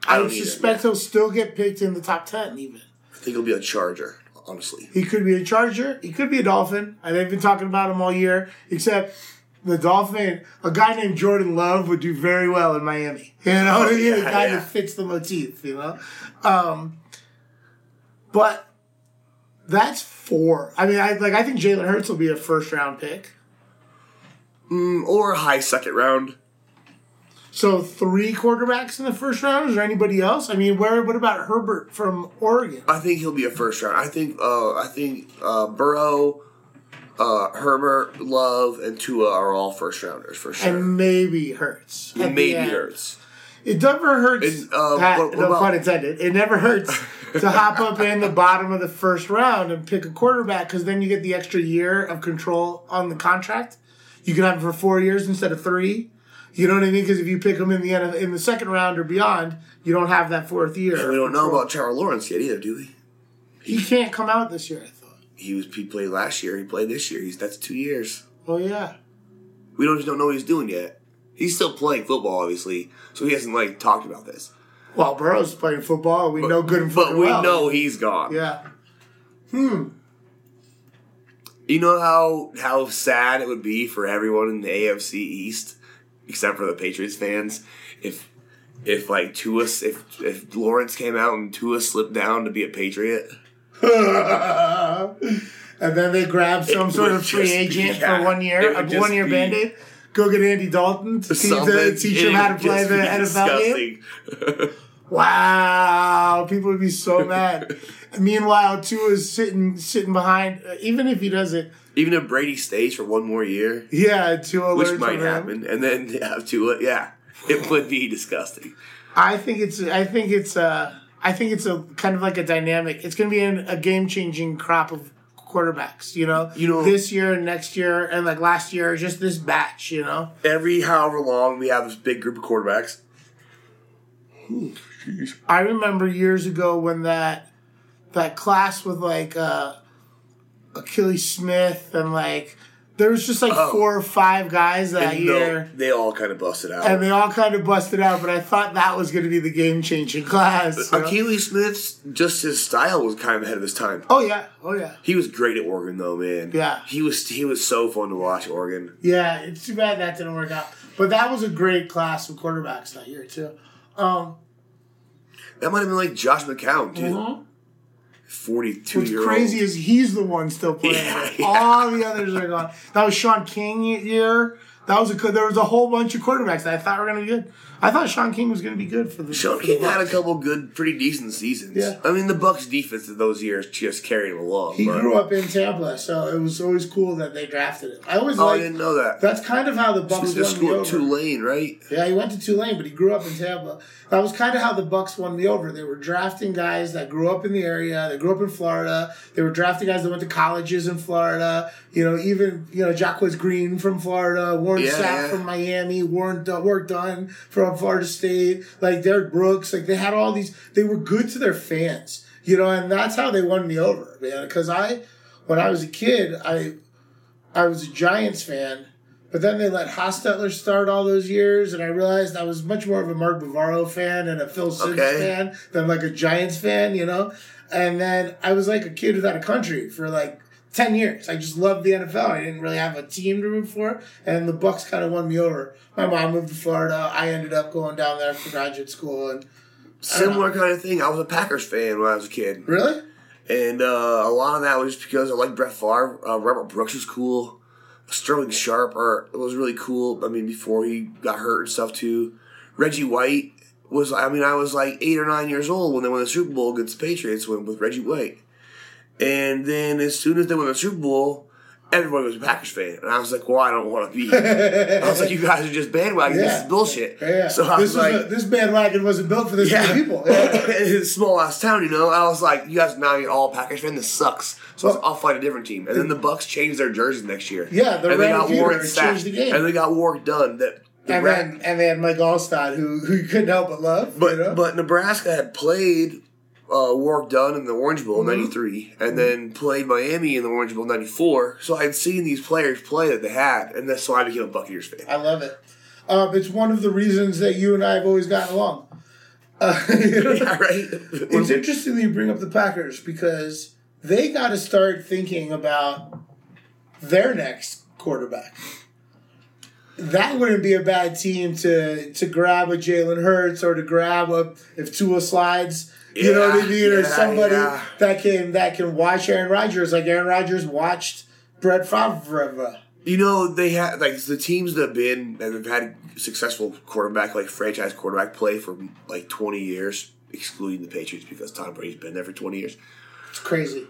I I, suspect he'll still get picked in the top ten. Even I think he'll be a Charger, honestly. he could be a Charger. He could be a Dolphin. I they've been talking about him all year. Except the Dolphin, a guy named Jordan Love would do very well in Miami. You know mean? yeah, it kind yeah. of fits the motif. You know, um, but that's four. I mean, I like. I think Jalen Hurts will be a first round pick. Mm, or high second round. So three quarterbacks in the first round. Is there anybody else? I mean, where? What about Herbert from Oregon? I think he'll be a first round. I think. Uh, I think uh, Burrow, uh, Herbert, Love, and Tua are all first rounders for sure. and maybe hurts. maybe hurts. It never hurts. And, uh, Pat, what- what no about- pun intended. It never hurts to hop up in the bottom of the first round and pick a quarterback because then you get the extra year of control on the contract. You can have it for four years instead of three. You know what I mean? Because if you pick them in the end of, in the second round or beyond, you don't have that fourth year. And we don't know about Trevor Lawrence yet either, do we? He can't come out this year. I thought. He was he played last year. He played this year. He's that's two years. Oh yeah. We don't just don't know what he's doing yet. He's still playing football, obviously, so he hasn't like talked about this. Well, Burrow's playing football. We know good and But we well. know he's gone. Yeah. Hmm. You know how how sad it would be for everyone in the AFC East, except for the Patriots fans, if if like Tua if if Lawrence came out and Tua slipped down to be a Patriot. and then they grab some It sort of free agent yeah, for one year, a one year band aid. Go get Andy Dalton to teach, to teach him how to play the NFL game. Wow, people would be so mad. Meanwhile, Tua is sitting sitting behind. Uh, even if he doesn't, Even if Brady stays for one more year, yeah, Tua which might happen, and then have Tua, yeah, it would be disgusting. I think it's. I think it's. Uh, I think it's a kind of like a dynamic. It's going to be an, a game changing crop of quarterbacks. You know, You know- this year and next year and like last year, just this batch. You know, Every however long we have this big group of quarterbacks, I remember years ago when that that class with like uh, Akili Smith and like there was just like Oh. four or five guys that and year. they all kind of busted out. And they all kind of busted out, but I thought that was going to be the game changing class. know? Smith's just his style was kind of ahead of his time. Oh yeah, oh yeah. He was great at Oregon though, man. Yeah. He was he was so fun to watch Oregon. Yeah, it's too bad that didn't work out. But that was a great class of quarterbacks that year too. Um, That might have been like Josh McCown too. Forty-two what's year crazy old. is he's the one still playing. Yeah, yeah. All the others are gone. That was Shaun King year. That was a good. There was a whole bunch of quarterbacks that I thought were going to be good. I thought Shaun King was going to be good for the. Sean for the King had a couple good, pretty decent seasons. Yeah. I mean, the Bucks' defense in those years just carried him along. He but- grew up in Tampa, so it was always cool that they drafted him. I always Oh, I didn't know that. That's kind of how the Bucks was won me over. Tulane, right? Yeah, he went to Tulane, but he grew up in Tampa. That was kind of how the Bucks won me over. They were drafting guys that grew up in the area. They grew up in Florida. They were drafting guys that went to colleges in Florida. You know, even you know Jacquez Green from Florida, Warren Yeah, Sapp yeah. from Miami, Warren D- Warrick Dunn from Florida State, like Derrick Brooks. Like they had all these. They were good to their fans. You know, and that's how they won me over, man. Because I, when I was a kid, I, I was a Giants fan. But then they let Hostetler start all those years, and I realized I was much more of a Mark Bavaro fan and a Phil Simms Okay. fan than like a Giants fan, you know? And then I was like a kid without a country for like 10 years. I just loved the NFL. I didn't really have a team to root for, and the Bucks kind of won me over. My mom moved to Florida. I ended up going down there for graduate school. And Similar kind of thing. I was a Packers fan when I was a kid. really? And uh, a lot of that was just because I liked Brett Favre. Uh, Robert Brooks was cool. Sterling Sharpe are, was really cool. I mean, before he got hurt and stuff too. Reggie White was. I mean, I was like eight or nine years old when they won the Super Bowl against the Patriots with Reggie White. And then as soon as they won the Super Bowl, everybody was a Packers fan, and I was like, "Well, I don't want to be." I was like, "You guys are just bandwagon. This is bullshit." Yeah. So I this was like, a, this bandwagon wasn't built for this yeah. many people. Yeah. it's a small ass town, you know. I was like, you guys now you're all Packers fan. This sucks. So Well- I'll find a different team. And then the Bucks changed their jerseys next year. Yeah, the and they got Warren changed Sapp, the game. and they got Warrick Dunn. That the and then and they had Mike Alstott, who who you couldn't help but love. but you know? but Nebraska had played uh, Warrick Dunn in the Orange Bowl Mm-hmm. '93, and then played Miami in the Orange Bowl '94. So I had seen these players play that they had, and that's so I became a Buccaneers fan. I love it. Um, it's one of the reasons that you and I have always gotten along. Uh, yeah, right. It's interesting that you bring up the Packers because they got to start thinking about their next quarterback. That wouldn't be a bad team to to grab a Jalen Hurts or to grab a if Tua slides. You know what I Yeah, mean, or somebody yeah. that can that can watch Aaron Rodgers like Aaron Rodgers watched Brett Favre. You know, they had like the teams that have been that have had successful quarterback, like franchise quarterback play for like twenty years, excluding the Patriots because Tom Brady's been there for twenty years. It's crazy.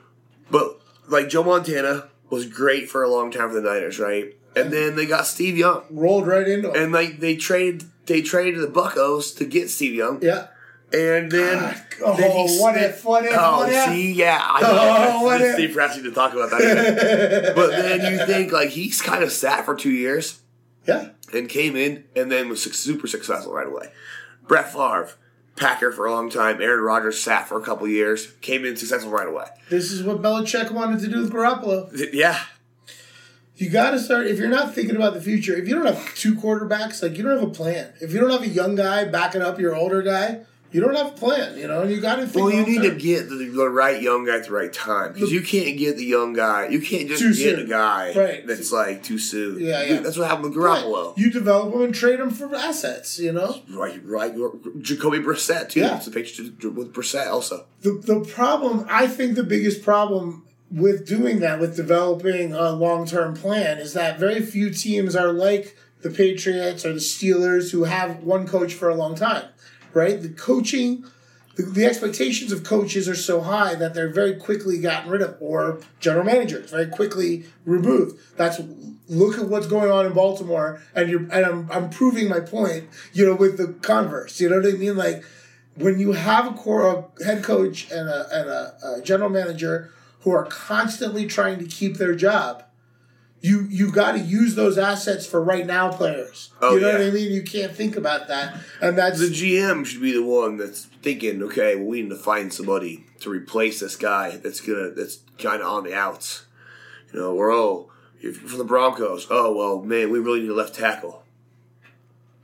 But like Joe Montana was great for a long time for the Niners, right? And then they got Steve Young, Rolled right into him. and like they traded they traded the Buckos to get Steve Young, yeah. And then ah, Oh, then he- what if, what if, Oh, what if? see, yeah, I Oh, what if? Steve Pressey to talk about that. But then you think like he's kind of sat for two years Yeah. and came in and then was super successful right away. Brett Favre, Packer for a long time. Aaron Rodgers sat for a couple years, came in successful right away. This is what Belichick wanted to do with Garoppolo. Yeah, You got to start, if you're not thinking about the future, if you don't have two quarterbacks, like you don't have a plan. If you don't have a young guy backing up your older guy, you don't have a plan, you know? You got to think well, you need to get the, the right young guy at the right time because you can't get the young guy. You can't just Too get soon. a guy Right. that's like too soon. Yeah, yeah. That's what happened with Right. Garoppolo. You develop them and trade them for assets, you know? Right, right. Jacoby Brissett too. Yeah. It's a picture with Brissett also. The, the problem, I think the biggest problem with doing that, with developing a long term plan, is that very few teams are like the Patriots or the Steelers who have one coach for a long time, right? The coaching, the, the expectations of coaches are so high that they're very quickly gotten rid of, or general managers very quickly removed. That's look at what's going on in Baltimore, and you're and I'm, I'm proving my point, you know, with the converse. You know what I mean? Like when you have a core a head coach and a and a, a general manager who are constantly trying to keep their job, you you got to use those assets for right now players. Oh, you know yeah. what I mean? You can't think about that, and that's The GM should be the one that's thinking, okay, well, we need to find somebody to replace this guy that's gonna that's kind of on the outs. You know, or oh, if you're from the Broncos, oh well, man, we really need a left tackle.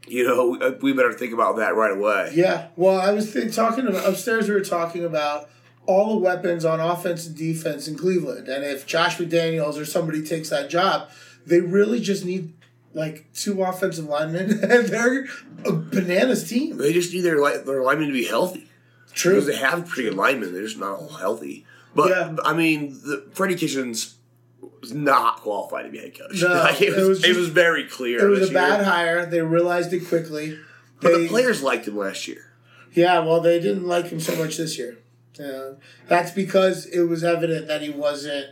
You know, we, uh, we better think about that right away. yeah. Well, I was th- talking about, upstairs. We were talking about all the weapons on offense and defense in Cleveland, and if Josh McDaniels or somebody takes that job, they really just need like two offensive linemen, and they're a bananas team. They just need their their linemen to be healthy True. because they have pretty good linemen. They're just not all healthy. But Yeah. I mean, the, Freddie Kitchens was not qualified to be head coach. No, Like, it, it was, was it was very clear. It was a bad year. hire. They realized it quickly. But They- the players liked him last year. Yeah, well, they didn't like him so much this year. Yeah. That's because it was evident that he wasn't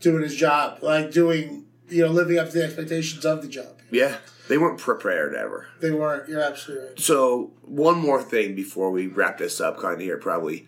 doing his job, like doing, you know, living up to the expectations of the job. Yeah, they weren't prepared ever. They weren't. You're absolutely right. So one more thing before we wrap this up, kind of here, probably.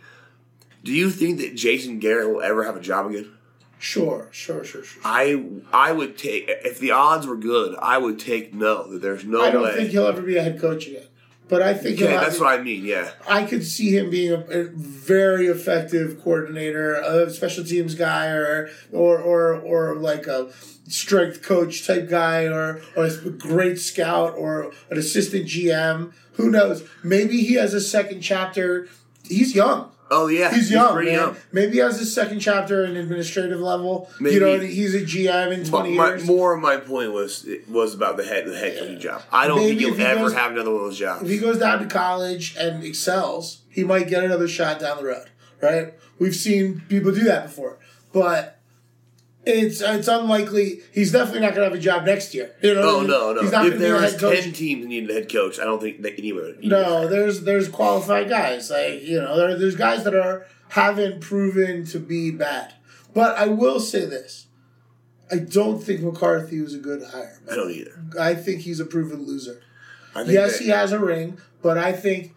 Do you think that Jason Garrett will ever have a job again? Sure, sure, sure, sure. I I would take if the odds were good, I would take no. That there's no I don't way. think he'll ever be a head coach again. But I think he'll that's what I mean. Yeah, I could see him being a, a very effective coordinator, a special teams guy, or or or or like a strength coach type guy, or or a great scout, or an assistant GM. Who knows? Maybe he has a second chapter. He's young. Oh yeah, He's young, pretty man. young. Maybe he has a second chapter in administrative level. Maybe. You know, he's a GM in twenty my, years. more of my point was was about the head the head coaching job. I don't Maybe think he'll he ever goes- have another one of those jobs. if he goes down to college and excels, he might get another shot down the road, right? We've seen people do that before, but it's it's unlikely. He's definitely not going to have a job next year. You know, Oh no, no! He's not If there was ten teams needed a head coach, I don't think that anyone. would- No, there's there's qualified guys like you know there, there's guys that are haven't proven to be bad. But I will say this: I don't think McCarthy was a good hire. I don't either. I think he's a proven loser. I think Yes, that- he has a ring, but I think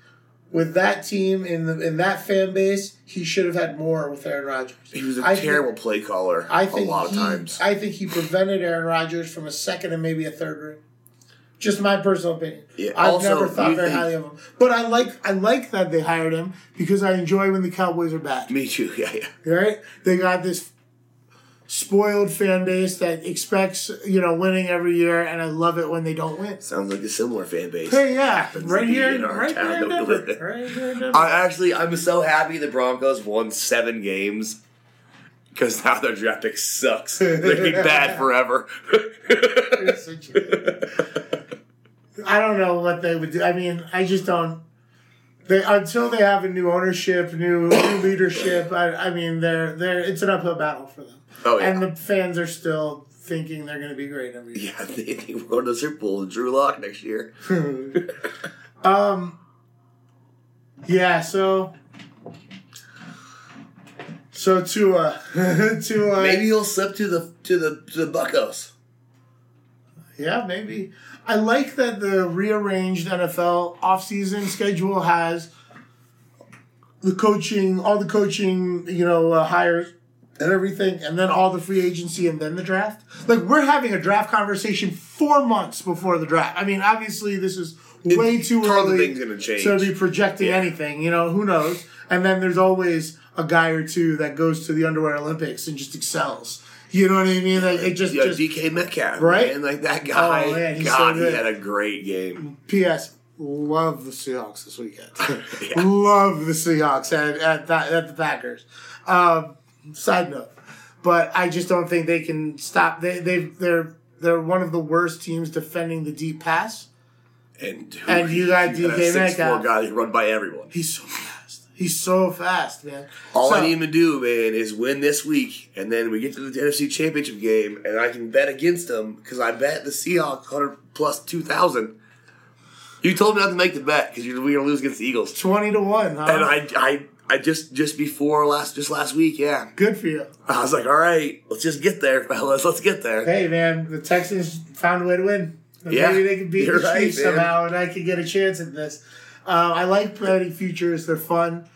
with that team in the in that fan base, he should have had more with Aaron Rodgers. He was a I think- terrible play caller I think a lot he, of times. I think he prevented Aaron Rodgers from a second and maybe a third ring. Just my personal opinion. Yeah, I've also, never thought very think- highly of him, but I like I like that they hired him because I enjoy when the Cowboys are bad. Me too. Yeah, yeah. Right? They got this spoiled fan base that expects you know winning every year, and I love it when they don't win. Sounds like a similar fan base. Hey, yeah, right here, in our right town here in that we live Denver, right here in Denver. I actually, I'm so happy the Broncos won seven games because now their draft pick sucks. They're be bad forever. It's such a- I don't know what they would do. I mean, I just don't. They until they have a new ownership, new, new leadership. I, I mean, they're they're it's an uphill battle for them. Oh, yeah. And the fans are still thinking they're going to be great every year. yeah, they think we're going to the Super Bowl with Drew Lock next year. Yeah. So. So to uh to uh Maybe he'll slip to the to the to the Buckos. Yeah, maybe. I like that the rearranged NFL offseason schedule has the coaching, all the coaching, you know, uh, hires and everything, and then all the free agency and then the draft. Like, we're having a draft conversation four months before the draft. I mean, obviously, this is way too tons of early things gonna change. to be projecting anything, you know, who knows? And then there's always a guy or two that goes to the Underwear Olympics and just excels. You know what I mean? Like, it just, Yeah, just DK Metcalf, Right? Man, like that guy. Oh, man, so God, good. he had a great game. P.S. Love the Seahawks this weekend. Yeah. Love the Seahawks at at, at the Packers. Um, side note, but I just don't think they can stop. They they they're they're one of the worst teams defending the deep pass. And, dude, And you got you DK Metcalf. four guy can run by everyone. He's so fast. He's so fast, man. All So- I need him to do, man, is win this week, and then we get to the NFC Championship game, and I can bet against them because I bet the Seahawks hundred plus two thousand. You told me not to make the bet because we're gonna lose against the Eagles, twenty to one. Huh? and I, I, I just just before last just last week, yeah, Good for you. I was like, all right, let's just get there, fellas, let's get there. Hey, man, the Texans found a way to win. Yeah, Maybe they could beat the right, Chiefs man. somehow, and I could get a chance at this. Uh, I like betting futures; they're fun.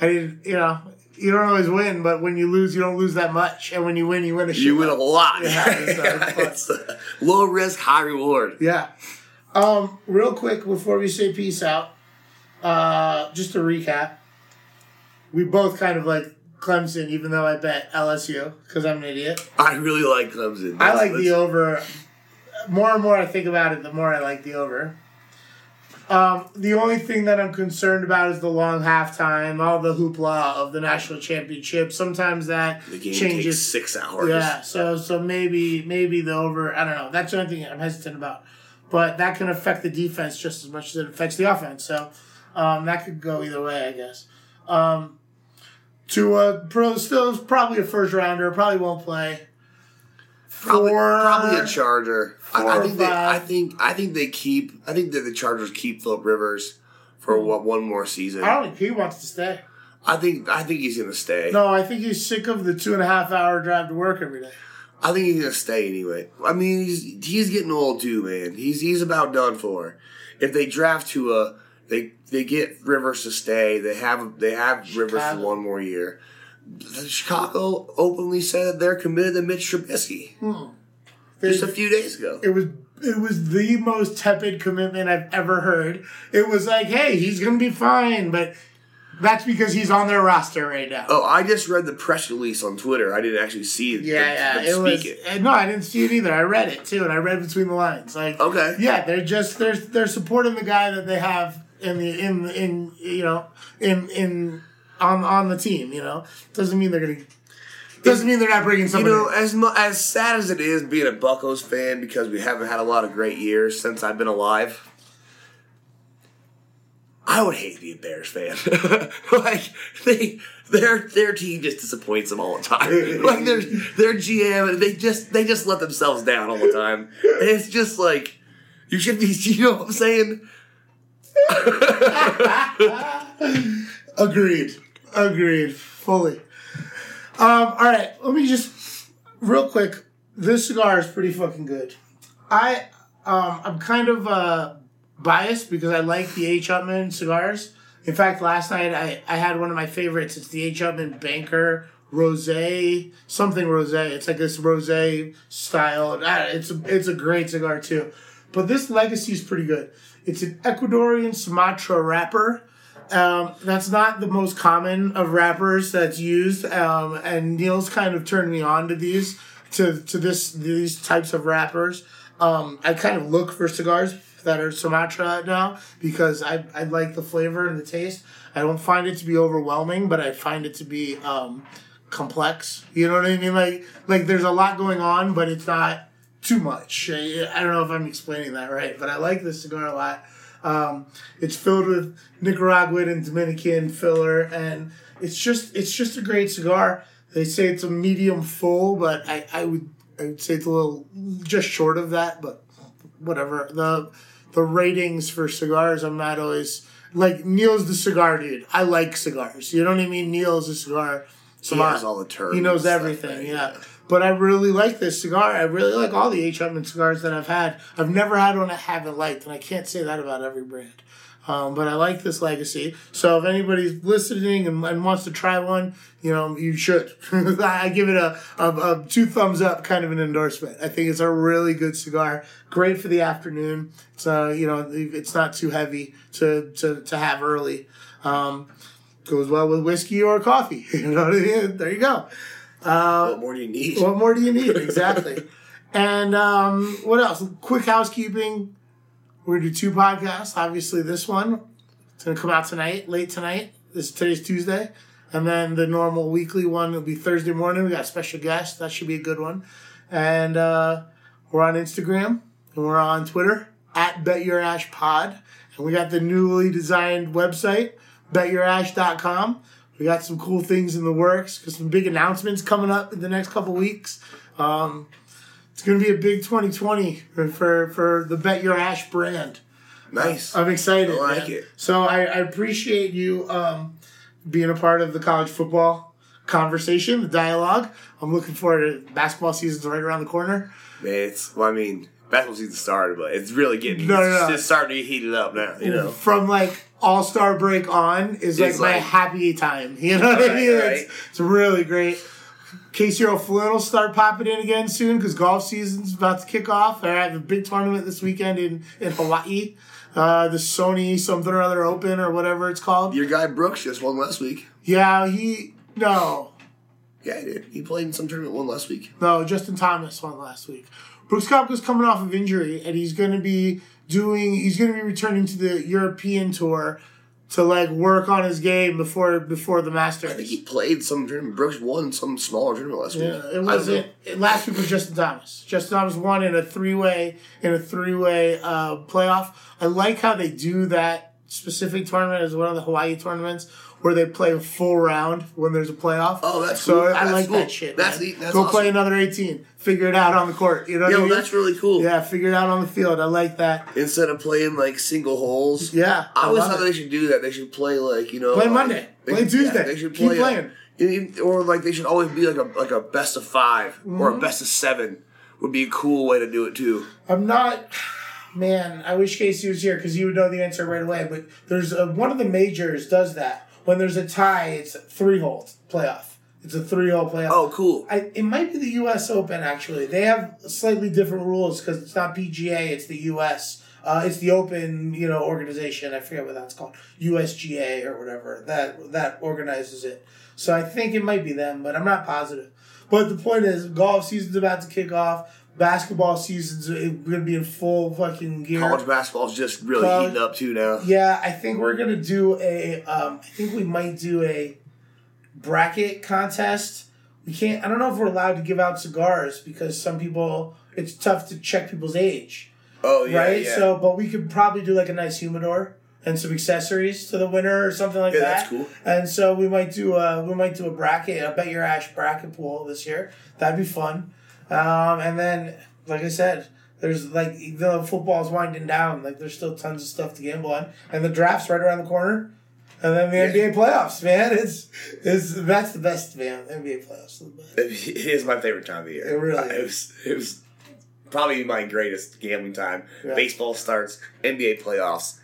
I didn't, you know, you don't always win, but when you lose, you don't lose that much, and when you win, you win a shit. You win a lot. Yeah, it's, uh, it's uh, low risk, high reward. Yeah. Um, real quick before we say peace out, uh, just to recap, we both kind of like Clemson, even though I bet LSU because I'm an idiot. I really like Clemson. I like the over. More and more I think about it, the more I like the over. Um, the only thing that I'm concerned about is the long halftime, all the hoopla of the national championship. Sometimes that The game changes. takes six hours. Yeah, so so maybe maybe the over. I don't know. That's the only thing I'm hesitant about. But that can affect the defense just as much as it affects the offense. So um, that could go either way, I guess. Um, to a pro, still probably a first rounder. Probably won't play. Probably, For- probably a Charger. I, I think they, I think I think they keep. I think that the Chargers keep Philip Rivers for one, one more season. I don't think he wants to stay. I think I think he's gonna stay. No, I think he's sick of the two and a half hour drive to work every day. I think he's gonna stay anyway. I mean, he's he's getting old too, man. He's he's about done for. If they draft Tua, they they get Rivers to stay. They have they have Rivers for one more year. Chicago openly said they're committed to Mitch Trubisky hmm. just a few days ago. it was it was the most tepid commitment I've ever heard. It was like, hey, he's gonna be fine, but that's because he's on their roster right now. Oh, I just read the press release on Twitter. I didn't actually see it. yeah, them yeah. It was it. no, I didn't see it either. I read it too, and I read between the lines. Like, Okay. yeah, they're just they're they're supporting the guy that they have in the in in you know in in on on the team. You know, doesn't mean they're gonna. Doesn't mean they're not bringing You know, as mu- as sad as it is being a Buckos fan because we haven't had a lot of great years since I've been alive. I would hate to be a Bears fan. like they their their team just disappoints them all the time. like their their GM they just they just let themselves down all the time. And it's just like you should be you know what I'm saying? Agreed. Agreed. Fully. Um, all right, let me just real quick. This cigar is pretty fucking good. I um, I'm kind of uh, biased because I like the H. Upmann cigars. In fact, last night I, I had one of my favorites. It's the H. Upmann Banker Rosé, something rosé. It's like this rosé style. Ah, It's a, it's a great cigar too. But this legacy is pretty good. It's an Ecuadorian Sumatra wrapper. Um, that's not the most common of wrappers that's used. Um, and Neil's kind of turned me on to these, to, to this these types of wrappers. Um, I kind of look for cigars that are Sumatra now because I, I like the flavor and the taste. I don't find it to be overwhelming, but I find it to be um, complex. You know what I mean? Like like there's a lot going on, but it's not too much. I, I don't know if I'm explaining that right, but I like this cigar a lot. Um, it's filled with Nicaraguan and Dominican filler, and it's just it's just a great cigar. They say it's a medium full, but I, I would I would say it's a little just short of that, but whatever. The the ratings for cigars, I'm not always like Neil's the cigar dude. I like cigars. You know what I mean? Neil's a cigar So He I- has all the terms He knows everything. right? yeah. Yeah. But I really like this cigar. I really like all the H. Upmann cigars that I've had. I've never had one I haven't liked, and I can't say that about every brand. Um, but I like this legacy. So if anybody's listening and, and wants to try one, you know, you should. I give it a, a, a two thumbs up kind of an endorsement. I think it's a really good cigar. Great for the afternoon. It's uh, you know, it's not too heavy to to, to have early. Um, goes well with whiskey or coffee. You know what I mean? There you go. What more do you need? What more do you need? Exactly. and um, what else? Quick housekeeping. We're gonna do two podcasts. Obviously, this one it's gonna come out tonight, late tonight. This today's Tuesday, and then the normal weekly one will be Thursday morning. We got a special guest. That should be a good one. And uh, we're on Instagram and we're on Twitter at Bet Your Ass Pod. And we got the newly designed website, betyourass.com. We got some cool things in the works, got some big announcements coming up in the next couple weeks. Um, it's going to be a big 2020 for, for, the Bet Your Ass brand. nice. I'm excited. I like man. it. So I, I appreciate you um, being a part of the college football conversation, the dialogue. I'm looking forward to basketball season's right around the corner. It's well, I mean, basketball season started, but it's really getting No, no, no. It's, it's starting to heat it up now. You know, From like All Star break on is like It's my like- happy time. You know what I mean? right. It's, it's really great. Casey O'Flynn will start popping in again soon because golf season's about to kick off. I have a big tournament this weekend in, in Hawaii. Uh, the Sony something or other Open or whatever it's called. your guy Brooks just won last week. Yeah, he no. Yeah, he did. He played in some tournament one last week. No, Justin Thomas won last week. Brooks Koepka's coming off of injury, and he's going to be doing. He's going to be returning to the European tour to like work on his game before before the Masters. I think he played some tournament. Brooks won some smaller tournament last week. Yeah, it wasn't. It, last week was Justin Thomas. Justin Thomas won in a three way in a three way uh, playoff. I like how they do that specific tournament as one of the Hawaii tournaments where they play a full round when there's a playoff. Oh, that's so cool. I That's like cool. that shit. That's man. that's Go awesome. play another eighteen. Figure it out on the court. You know what I Yo, mean? that's really cool. Yeah, figure it out on the field. I like that. Instead of playing like single holes. Yeah, I I always thought it. they should do that. They should play like you know Play Monday. they- Play Tuesday. they should Keep play playing. or like they should always be like a like a best of 5 or Mm-hmm. a best of seven would be a cool way to do it too. I'm not. Man, I wish Casey was here because he would know the answer right away. But there's a, one of the majors does that. When there's a tie, it's three hole playoff. It's a three hole playoff. Oh, cool. I, it might be the U.S. Open actually. They have slightly different rules because it's not PGA, it's the U.S. Uh, it's the Open, you know, organization. I forget what that's called, USGA or whatever that that organizes it. So I think it might be them, but I'm not positive. But the point is, golf season's about to kick off. Basketball season's are going to be in full fucking gear. College basketball's just really College- heating up too now. Yeah, I think we're gonna do a. Um, I think we might do a bracket contest. We can't. I don't know if we're allowed to give out cigars because some people. It's tough to check people's age, Oh yeah, right? yeah. So, but we could probably do like a nice humidor and some accessories to the winner or something like Yeah, that. that's cool. And so we might do a we might do a bracket. I Bet Your Ass bracket pool this year. That'd be fun. Um, and then, like I said, there's like the football's winding down, like there's still tons of stuff to gamble on, and the draft's right around the corner. And then the Yeah. NBA playoffs, man. It's it's that's the best, man. NBA playoffs. are the best. It is my favorite time of the year. It really It was, it was probably my greatest gambling time. Yeah. Baseball starts, NBA playoffs,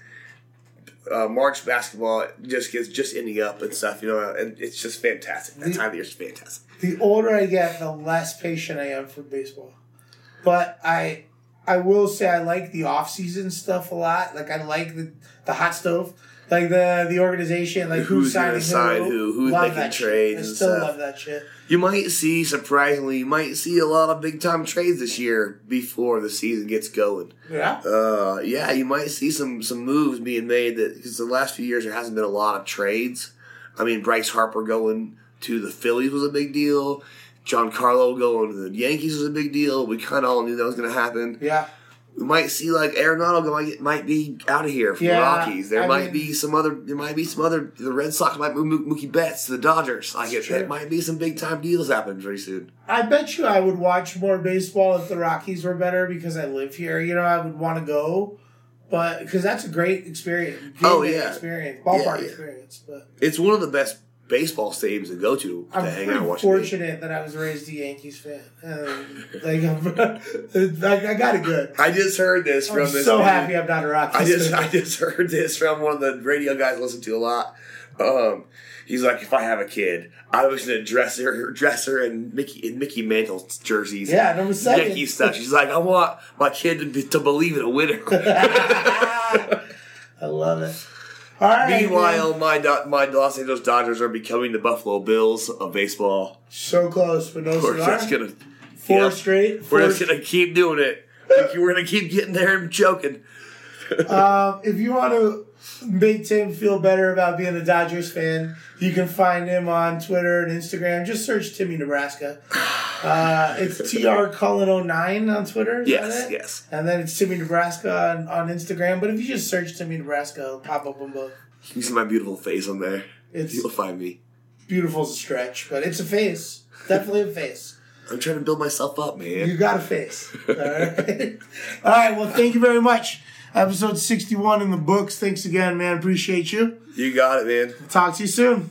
uh, March basketball just gets just ending up and stuff, you know, and it's just fantastic. That The- time of year is fantastic. The older I get, the less patient I am for baseball. But I I will say I like the off season stuff a lot. Like I like the the hot stove. Like the the organization, like who's, Who's signing sign who, making that shit. trades I and still stuff. love that shit. You might see, surprisingly, you might see a lot of big time trades this year before the season gets going. Yeah. Uh, yeah, you might see some some moves being made that because the last few years there hasn't been a lot of trades. I mean, Bryce Harper going to the Phillies was a big deal. John Carlo going to the Yankees was a big deal. We kind of all knew that was going to happen. Yeah. We might see like Arenado might might be out of here from Yeah, the Rockies. There I might mean- be some other. There might be some other. The Red Sox might move Mookie Betts to the Dodgers. Like it, it might be some big time deals happening very soon. I bet you I would watch more baseball if the Rockies were better because I live here. You know, I would want to go, but because that's a great experience. Oh, Game day yeah. experience, ballpark Yeah, yeah. experience. But It's one of the best baseball stadiums to go to to I'm hang out and watch the game. fortunate that I was raised a Yankees fan. Um, like, I, got it good. I just heard this I'm from this. so happy I'm not a Rockies I just fan. I just heard this from one of the radio guys I listen to a lot. Um, he's like, if I have a kid, I was gonna dress her, dress her in Mickey in Mickey Mantle jerseys. Yeah, number seven. Yankee stuff. She's like, I want my kid to, be, to believe in a winner. I love it. All right. man. Meanwhile, my Do- my Los Angeles Dodgers are becoming the Buffalo Bills of baseball. so close, but no We're cigar. just gonna Four yeah. straight. We're just gonna keep doing it. We're gonna keep getting there and choking. Um, if you want to make Tim feel better about being a Dodgers fan, you can find him on Twitter and Instagram. Just search Timmy Nebraska. Uh, it's TR Cullen 09 on Twitter. Yes, yes. And then it's Timmy Nebraska on, on Instagram. But if you just search Timmy Nebraska, it'll pop up on both. You see my beautiful face on there. It's You'll find me. beautiful as a stretch, but it's a face. Definitely a face. I'm trying to build myself up, man. You got a face. All right. All right. Well, thank you very much. Episode 61 in the books. Thanks again, man. Appreciate you. You got it, man. Talk to you soon.